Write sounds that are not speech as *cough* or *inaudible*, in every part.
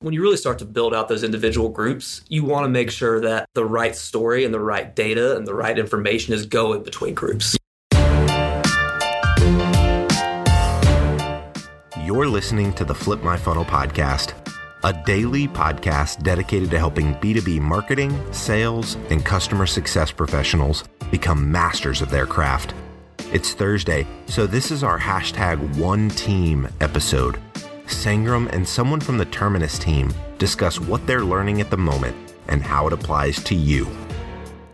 When you really start to build out those individual groups, you want to make sure that the right story and the right data and the right information is going between groups. You're listening to the Flip My Funnel podcast, a daily podcast dedicated to helping B2B marketing, sales, and customer success professionals become masters of their craft. It's Thursday, so this is our hashtag one team episode. Sangram and someone from the Terminus team discuss what they're learning at the moment and how it applies to you.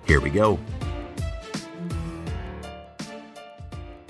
Here we go.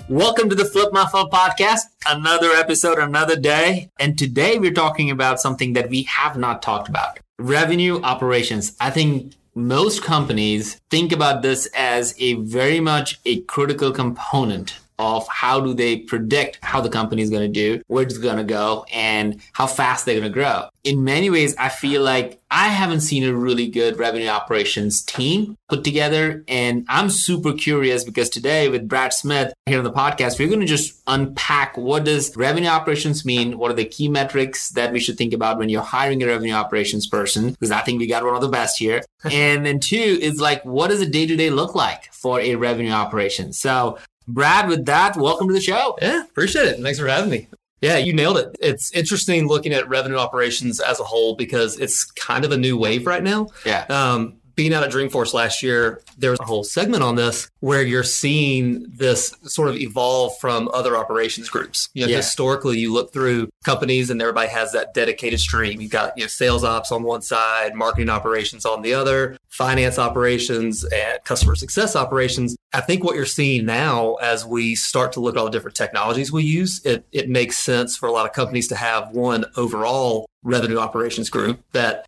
Welcome to the Flip My Funnel podcast. Another episode, another day. And today we're talking about something that we have not talked about revenue operations. I think most companies think about this as a very much a critical component of how do they predict how the company is going to do, where it's going to go, and how fast they're going to grow. In many ways, I feel like I haven't seen a really good revenue operations team put together. And I'm super curious because today with Brad Smith here on the podcast, we're going to just unpack what does revenue operations mean? What are the key metrics that we should think about when you're hiring a revenue operations person? Because I think we got one of the best here. *laughs* and then two is like, what does a day to day look like for a revenue operation? So Brad, with that, welcome to the show. Yeah, appreciate it. Thanks for having me. Yeah, you nailed it. It's interesting looking at revenue operations as a whole because it's kind of a new wave right now. Yeah. Um, being out at Dreamforce last year, there was a whole segment on this where you're seeing this sort of evolve from other operations groups. You know, Yeah. historically, you look through companies and everybody has that dedicated stream. You've got you know sales ops on one side, marketing operations on the other, finance operations, and customer success operations. I think what you're seeing now, as we start to look at all the different technologies we use, it it makes sense for a lot of companies to have one overall revenue operations group that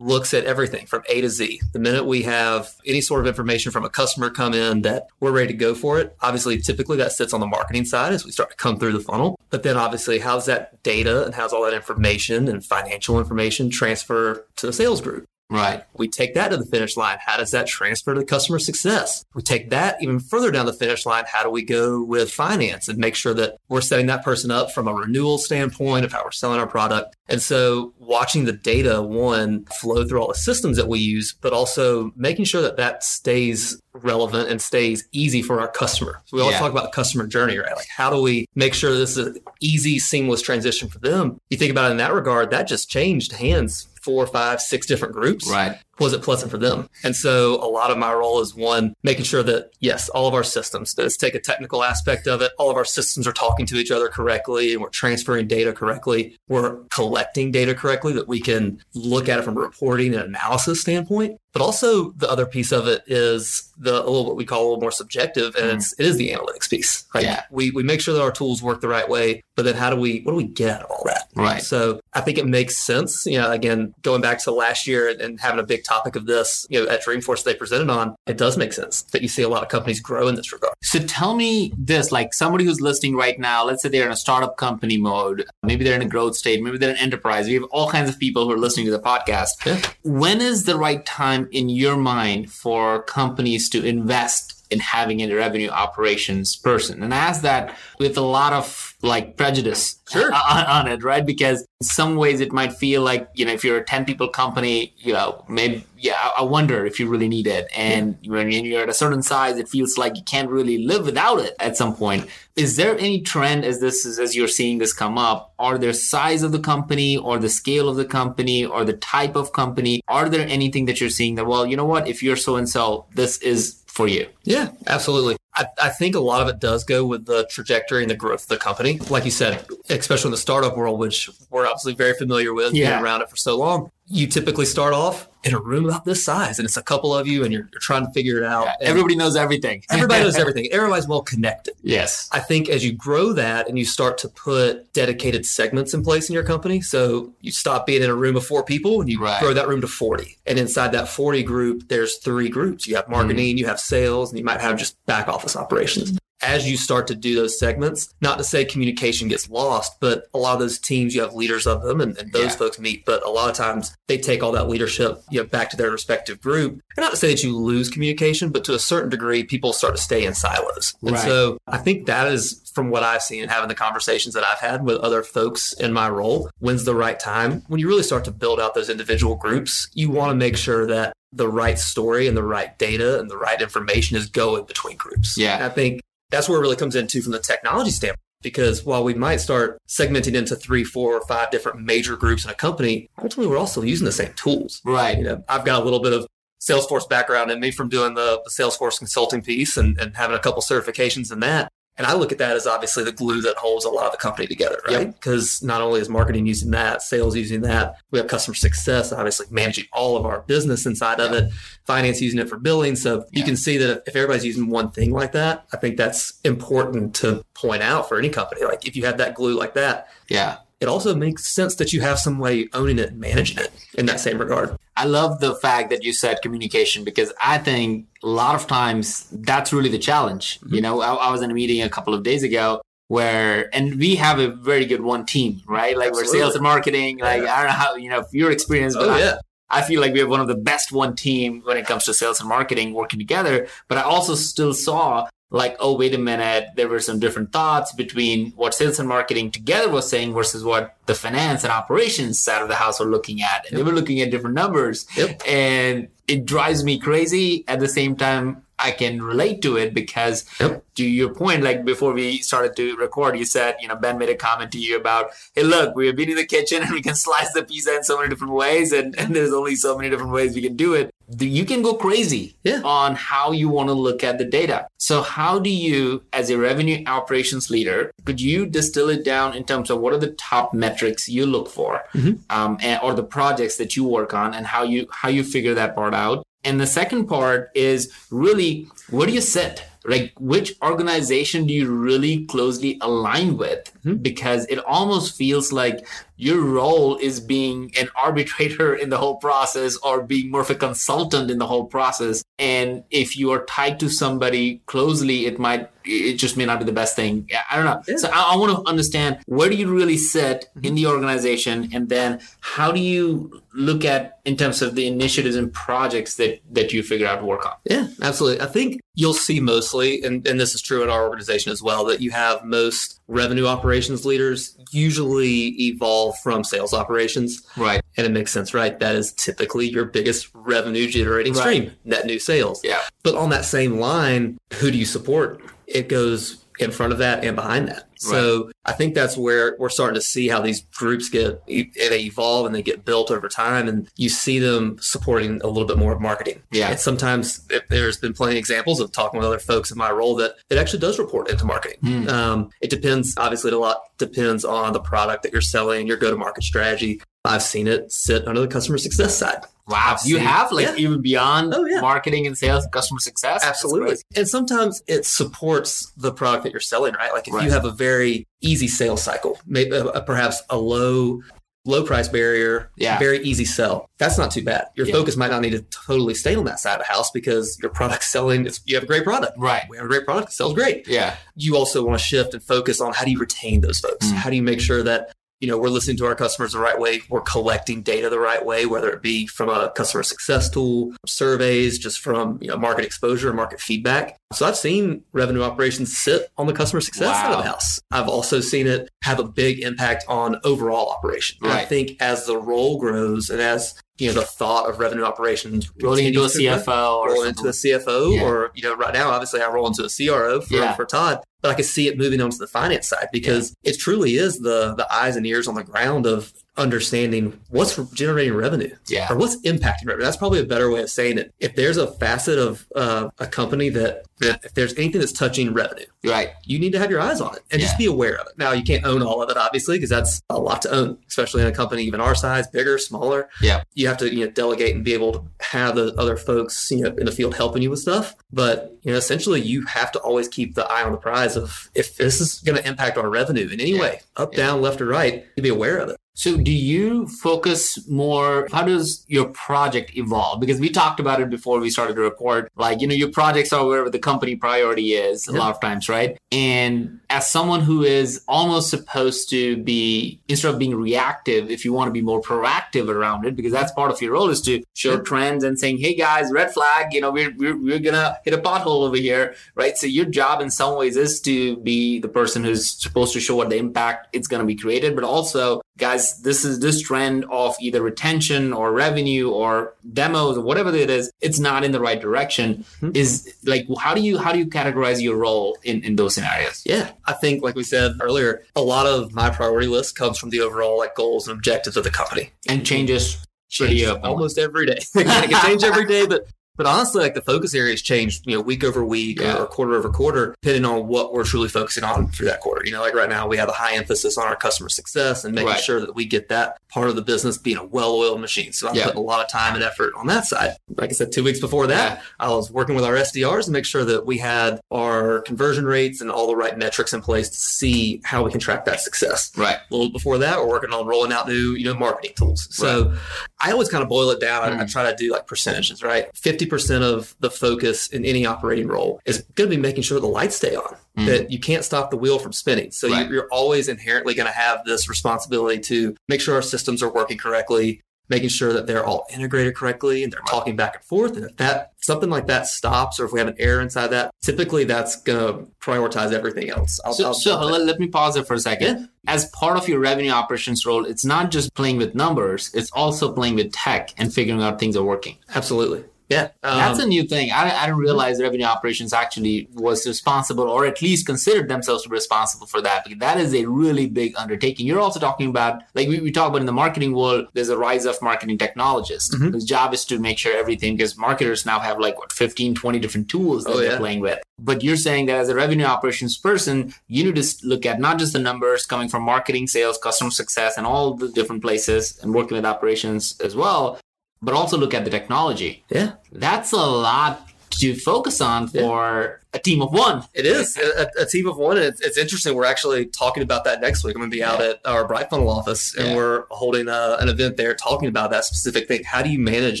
looks at everything from A to Z. The minute we have any sort of information from a customer come in that we're ready to go for it, obviously, typically that sits on the marketing side as we start to come through the funnel. But then obviously, how's that data and how's all that information and financial information transfer to the sales group? Right. We take that to the finish line. How does that transfer to customer success? We take that even further down the finish line. How do we go with finance and make sure that we're setting that person up from a renewal standpoint of how we're selling our product? And so watching the data, one, flow through all the systems that we use, but also making sure that that stays relevant and stays easy for our customer. So we always Yeah. talk about customer journey, right? Like how do we make sure this is an easy, seamless transition for them? You think about it in that regard, that just changed hands four, five, six different groups Right. Was it pleasant for them? And so a lot of my role is one, making sure that, yes, all of our systems, let's take a technical aspect of it. All of our systems are talking to each other correctly and we're transferring data correctly. We're collecting data correctly that we can look at it from a reporting and analysis standpoint. But also the other piece of it is the a little what we call a little more subjective, and it's it is the analytics piece. Like Yeah. we we make sure that our tools work the right way, but then how do we what do we get out of all that? Right. So I think it makes sense. You know, again, going back to last year and, and having a big topic of this, you know, at Dreamforce they presented on, it does make sense that you see a lot of companies grow in this regard. So tell me this, like somebody who's listening right now, let's say they're in a startup company mode, maybe they're in a growth state, maybe they're an enterprise. We have all kinds of people who are listening to the podcast. Yeah. When is the right time in your mind for companies to invest in having a revenue operations person? And I ask that with a lot of like prejudice Sure. *laughs* on, on it, right? Because in some ways it might feel like, you know, if you're a 10 people company, you know, maybe, yeah, I- I wonder if you really need it. And when you're at a certain size, it feels like you can't really live without it at some point. Is there any trend as this is, as you're seeing this come up? Are there size of the company or the scale of the company or the type of company? Are there anything that you're seeing that, well, you know what, if you're so and so, this is for you? Yeah, absolutely. I, I think a lot of it does go with the trajectory and the growth of the company. Like you said, especially in the startup world, which we're obviously very familiar with, Yeah. being around it for so long. You typically start off in a room about this size, and it's a couple of you, and you're, you're trying to figure it out. And Everybody knows everything. *laughs* everybody knows everything. Everybody's well connected. yes. I think as you grow that and you start to put dedicated segments in place in your company, so you stop being in a room of four people and you Right. grow that room to 40. And inside that 40 group, there's three groups. You have marketing, mm. you have sales, and you might have just back office operations. As you start to do those segments, not to say communication gets lost, but a lot of those teams, you have leaders of them and, and those yeah. folks meet. But a lot of times they take all that leadership you know, back to their respective group. And not to say that you lose communication, but to a certain degree, people start to stay in silos. And right. so I think that is from what I've seen and having the conversations that I've had with other folks in my role, when's the right time? When you really start to build out those individual groups, you want to make sure that the right story and the right data and the right information is going between groups. Yeah. And I think that's where it really comes into from the technology standpoint. Because while we might start segmenting into three, four, or five different major groups in a company, ultimately we're also using the same tools. Right. You know, I've got a little bit of Salesforce background in me from doing the, the Salesforce consulting piece and, and having a couple certifications in that. And I look at that as obviously the glue that holds a lot of the company together, right? Because yep. not only is marketing using that, sales using that, we have customer success, obviously managing all of our business inside yep. of it, finance using it for billing. So you can see that if everybody's using one thing like that, I think that's important to point out for any company. Like if you have that glue like that, yeah, it also makes sense that you have some way owning it and managing it in that same regard. I love the fact that you said communication because I think a lot of times that's really the challenge. Mm-hmm. You know, I, I, was in a meeting a couple of days ago where, and we have a very good one team, right? Like Absolutely. we're sales and marketing. Like yeah. I don't know how, you know, your experience, but oh, I, yeah. I feel like we have one of the best one team when it comes to sales and marketing working together. But I also still saw like, oh, wait a minute, there were some different thoughts between what sales and marketing together was saying versus what the finance and operations side of the house were looking at. And yep. they were looking at different numbers. Yep. And it drives me crazy. At the same time, I can relate to it because yep. to your point, like before we started to record, you said, you know, Ben made a comment to you about, hey, look, we have been in the kitchen and we can *laughs* slice the pizza in so many different ways, and, and there's only so many different ways we can do it. You can go crazy yeah. on how you want to look at the data. So, how do you, as a revenue operations leader, could you distill it down in terms of what are the top metrics you look for, mm-hmm. um, and, or the projects that you work on, and how you how you figure that part out? And the second part is really where do you sit? Like which organization do you really closely align with? Mm-hmm. Because it almost feels like your role is being an arbitrator in the whole process or being more of a consultant in the whole process. And if you are tied to somebody closely, it might, it just may not be the best thing. I don't know. Yeah. So I, I, want to understand where do you really sit mm-hmm. in the organization? And then how do you look at in terms of the initiatives and projects that, that you figure out to work on? Yeah, absolutely. I think you'll see mostly, and, and this is true in our organization as well, that you have most revenue operations leaders usually evolve from sales operations. Right. And it makes sense, right? That is typically your biggest revenue generating right. stream, net new sales. Yeah. But on that same line, who do you support? It goes in front of that and behind that. So right. I think that's where we're starting to see how these groups get they evolve and they get built over time, and you see them supporting a little bit more of marketing. Yeah, and sometimes there's been plenty of examples of talking with other folks in my role that it actually does report into marketing. Mm. Um, it depends. Obviously, a lot depends on the product that you're selling, your go to market strategy. I've seen it sit under the customer success side. Wow, you have like yeah. even beyond oh, yeah. marketing and sales, customer success. Absolutely, and sometimes it supports the product that you're selling, right? Like if right. you have a very easy sales cycle, maybe uh, perhaps a low low price barrier, yeah. very easy sell. That's not too bad. Your yeah. focus might not need to totally stay on that side of the house because your product's *laughs* selling. you have a great product. Right. We have a great product. It sells great. Yeah. You also want to shift and focus on how do you retain those folks? Mm. How do you make sure that you know, we're listening to our customers the right way. We're collecting data the right way, whether it be from a customer success tool, surveys, just from you know, market exposure, market feedback. So I've seen revenue operations sit on the customer success wow. side of the house. I've also seen it have a big impact on overall operations. Right. I think as the role grows and as you know the thought of revenue operations rolling into a CFO or roll into a CFO yeah. or you know right now obviously I roll into a CRO for, yeah. for Todd but I can see it moving on to the finance side because yeah. it truly is the the eyes and ears on the ground of understanding what's generating revenue yeah. or what's impacting revenue. That's probably a better way of saying it. If there's a facet of uh, a company that, that, if there's anything that's touching revenue, right, you need to have your eyes on it and yeah. just be aware of it. Now, you can't own all of it, obviously, because that's a lot to own, especially in a company even our size, bigger, smaller. Yeah, you have to you know delegate and be able to have the other folks you know in the field helping you with stuff. But you know, essentially, you have to always keep the eye on the prize of if this is going to impact our revenue in any yeah. way, up, yeah. down, left, or right. To be aware of it. So, do you focus more? How does your project evolve? Because we talked about it before we started to record. Like, you know, your projects are wherever the company priority is a lot of times, right? And as someone who is almost supposed to be, instead of being reactive, if you want to be more proactive around it, because that's part of your role is to show trends and saying, hey guys, red flag, you know, we're, we're, we're going to hit a pothole over here, right? So, your job in some ways is to be the person who's supposed to show what the impact it's going to be created, but also guys, this is this trend of either retention or revenue or demos or whatever it is, it's not in the right direction. Mm-hmm. Is like how do you how do you categorize your role in, in those scenarios? Yeah. I think like we said earlier, a lot of my priority list comes from the overall like goals and objectives of the company. And changes pretty almost every day. *laughs* it can change every day, but but honestly, like the focus areas change, you know, week over week yeah. or quarter over quarter, depending on what we're truly focusing on through that quarter. You know, like right now, we have a high emphasis on our customer success and making right. sure that we get that part of the business being a well-oiled machine. So I'm yeah. putting a lot of time and effort on that side. Like I said, two weeks before that. I was working with our SDRs to make sure that we had our conversion rates and all the right metrics in place to see how we can track that success. Right. A little before that, we're working on rolling out new, you know, marketing tools. So right. I always kind of boil it down. Mm. I, I try to do like percentages, right? 50 percent of the focus in any operating role is going to be making sure the lights stay on, mm. that you can't stop the wheel from spinning. So right. you, are always inherently going to have this responsibility to make sure our systems are working correctly, making sure that they're all integrated correctly and they're talking back and forth. And if that something like that stops, or if we have an error inside that, typically that's going to prioritize everything else. I'll, so, I'll so let, let, me pause there for a second. Yeah. As part of your revenue operations role, it's not just playing with numbers; it's also playing with tech and figuring out things are working. Absolutely. Yeah, um, that's a new thing. I, I didn't realize revenue operations actually was responsible, or at least considered themselves to be responsible for that. Because that is a really big undertaking. You're also talking about, like we, we talk about in the marketing world, there's a rise of marketing technologists mm-hmm. whose job is to make sure everything, because marketers now have like what 15, 20 different tools that oh, they're yeah. playing with. But you're saying that as a revenue operations person, you need to look at not just the numbers coming from marketing, sales, customer success, and all the different places, and working with operations as well, but also look at the technology. Yeah. That's a lot to focus on for yeah. a team of one. It is a, a team of one. It's, it's, interesting. We're actually talking about that next week. I'm going to be out yeah. at our Bright Funnel office, and yeah. we're holding a, an event there talking about that specific thing. How do you manage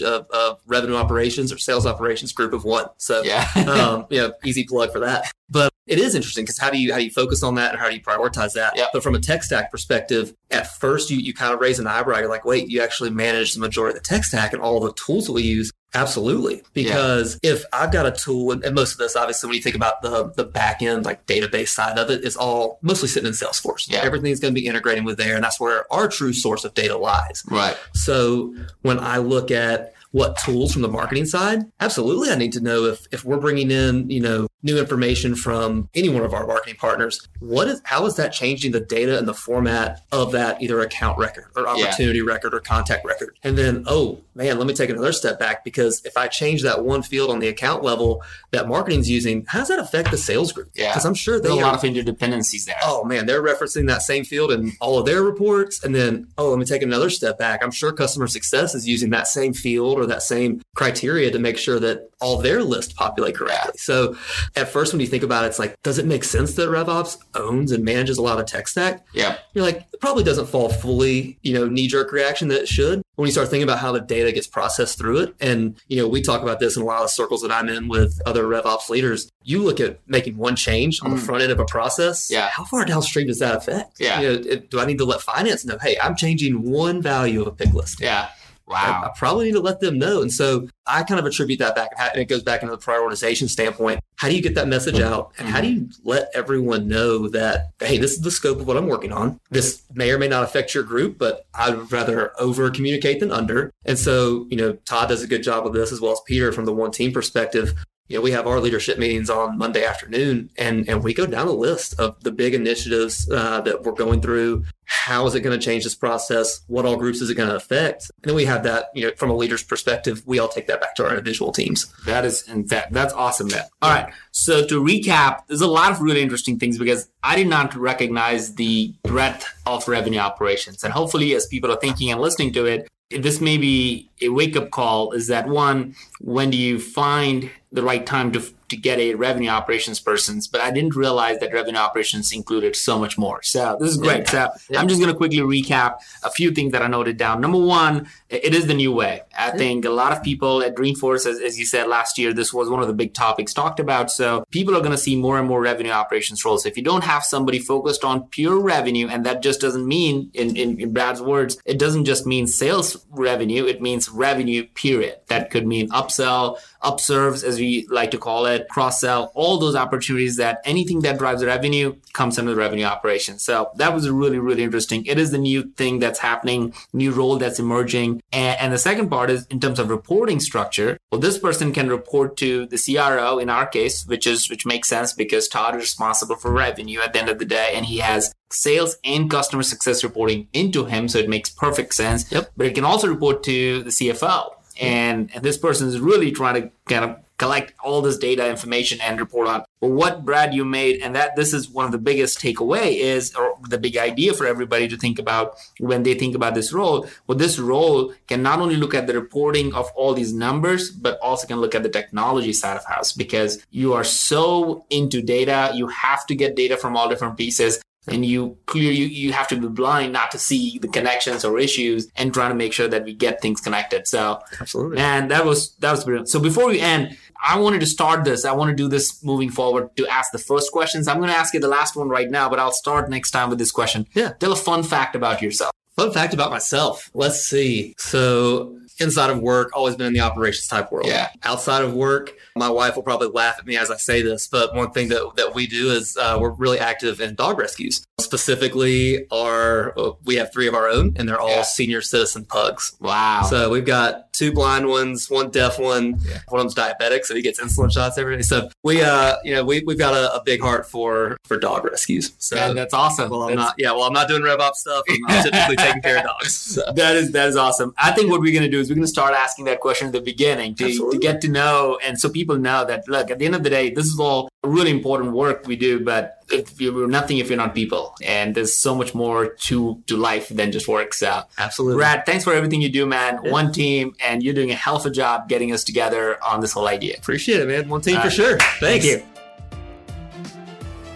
a, a revenue operations or sales operations group of one? So, yeah, um, know, easy plug for that. But it is interesting because how do you how do you focus on that and how do you prioritize that? Yep. But from a tech stack perspective, at first you you kind of raise an eyebrow. You're like, wait, you actually manage the majority of the tech stack and all the tools that we use. Absolutely. Because yeah. if I've got a tool, and, most of this, obviously, when you think about the, the back end, like database side of it, it's all mostly sitting in Salesforce. Yeah. Everything's going to be integrating with there. And that's where our true source of data lies. Right. So when I look at what tools from the marketing side, absolutely, I need to know if, if we're bringing in, you know, new information from any one of our marketing partners, what is, how is that changing the data and the format of that either account record or opportunity yeah. record or contact record? And then, oh man, let me take another step back because if I change that one field on the account level that marketing's using, how does that affect the sales group? Yeah. Because I'm sure there's a lot of interdependencies there. Oh man, they're referencing that same field in all of their reports. And then, oh, let me take another step back. I'm sure customer success is using that same field or that same criteria to make sure that all their lists populate correctly. So at first, when you think about it, it's like, does it make sense that RevOps owns and manages a lot of tech stack? Yeah. You're like, it probably doesn't fall fully, you know, knee jerk reaction that it should when you start thinking about how the data gets processed through it, and you know, we talk about this in a lot of circles that I'm in with other RevOps leaders. You look at making one change on mm. the front end of a process. Yeah. How far downstream does that affect? Yeah. You know, it, do I need to let finance know? Hey, I'm changing one value of a pick list. Yeah. Wow. I, I, probably need to let them know. And so I kind of attribute that back, and it goes back into the prioritization standpoint. How do you get that message out? And how do you mm-hmm. let everyone know that, hey, this is the scope of what I'm working on? This may or may not affect your group, but I'd rather over communicate than under. And so, you know, Todd does a good job of this as well as Peter from the one team perspective you know, we have our leadership meetings on Monday afternoon, and and we go down a list of the big initiatives uh, that we're going through. How is it going to change this process? What all groups is it going to affect? And then we have that, you know, from a leader's perspective, we all take that back to our individual teams. That is, in fact, that's awesome, man. All right. So to recap, there's a lot of really interesting things because I did not recognize the breadth of revenue operations, and hopefully, as people are thinking and listening to it, this may be a wake up call is that one, when do you find the right time to to get a revenue operations person, but I didn't realize that revenue operations included so much more. So this is great. So yeah. I'm just going to quickly recap a few things that I noted down. Number one, it is the new way. I think a lot of people at Dreamforce, as, as you said last year, this was one of the big topics talked about. So people are going to see more and more revenue operations roles. If you don't have somebody focused on pure revenue, and that just doesn't mean, in, in, in Brad's words, it doesn't just mean sales revenue, it means revenue, period. That could mean upsell, upserves, as we like to call it, cross sell, all those opportunities that anything that drives revenue comes under the revenue operation. So that was really, really interesting. It is the new thing that's happening, new role that's emerging. And, and the second part is in terms of reporting structure. Well, this person can report to the CRO in our case, which is, which makes sense because Todd is responsible for revenue at the end of the day. And he has sales and customer success reporting into him. So it makes perfect sense. Yep. But it can also report to the CFO and, and this person is really trying to kind of collect all this data information and report on but what brad you made. And that this is one of the biggest takeaway is or the big idea for everybody to think about when they think about this role. Well this role can not only look at the reporting of all these numbers but also can look at the technology side of house because you are so into data. You have to get data from all different pieces and you clear you, you have to be blind not to see the connections or issues and trying to make sure that we get things connected. So absolutely. and that was that was brilliant. So before we end i wanted to start this. I want to do this moving forward to ask the first questions. I'm going to ask you the last one right now but i'll start next time with this question. Yeah. Tell a fun fact about yourself. Fun fact about myself. Let's see. So inside of work always been in the operations type world yeah outside of work my wife will probably laugh at me as I say this, but one thing that, that we do is uh, we're really active in dog rescues. Specifically, our uh, we have three of our own, and they're all yeah. senior citizen pugs. Wow! So we've got two blind ones, one deaf one. Yeah. One of them's diabetic, so he gets insulin shots every day. So we, uh, you know, we we've got a, a big heart for for dog rescues. So yeah, that's awesome. Well, I'm that's... not. Yeah, well, I'm not doing rev RevOps stuff. I'm, I'm *laughs* typically taking care of dogs. So. That is that is awesome. I think what we're going to do is we're going to start asking that question at the beginning to, to get to know, and so people know that look at the end of the day, this is all really important work we do, but if you're nothing if you're not people, and there's so much more to to life than just work. So absolutely, Brad, thanks for everything you do, man. Yeah. One team, and you're doing a hell of a job getting us together on this whole idea. Appreciate it, man. One team uh, for sure. Thanks. Thank you.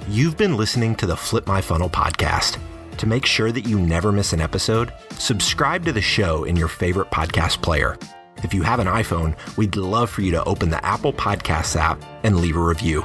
You've been listening to the Flip My Funnel podcast. To make sure that you never miss an episode, subscribe to the show in your favorite podcast player. If you have an iPhone, we'd love for you to open the Apple Podcasts app and leave a review.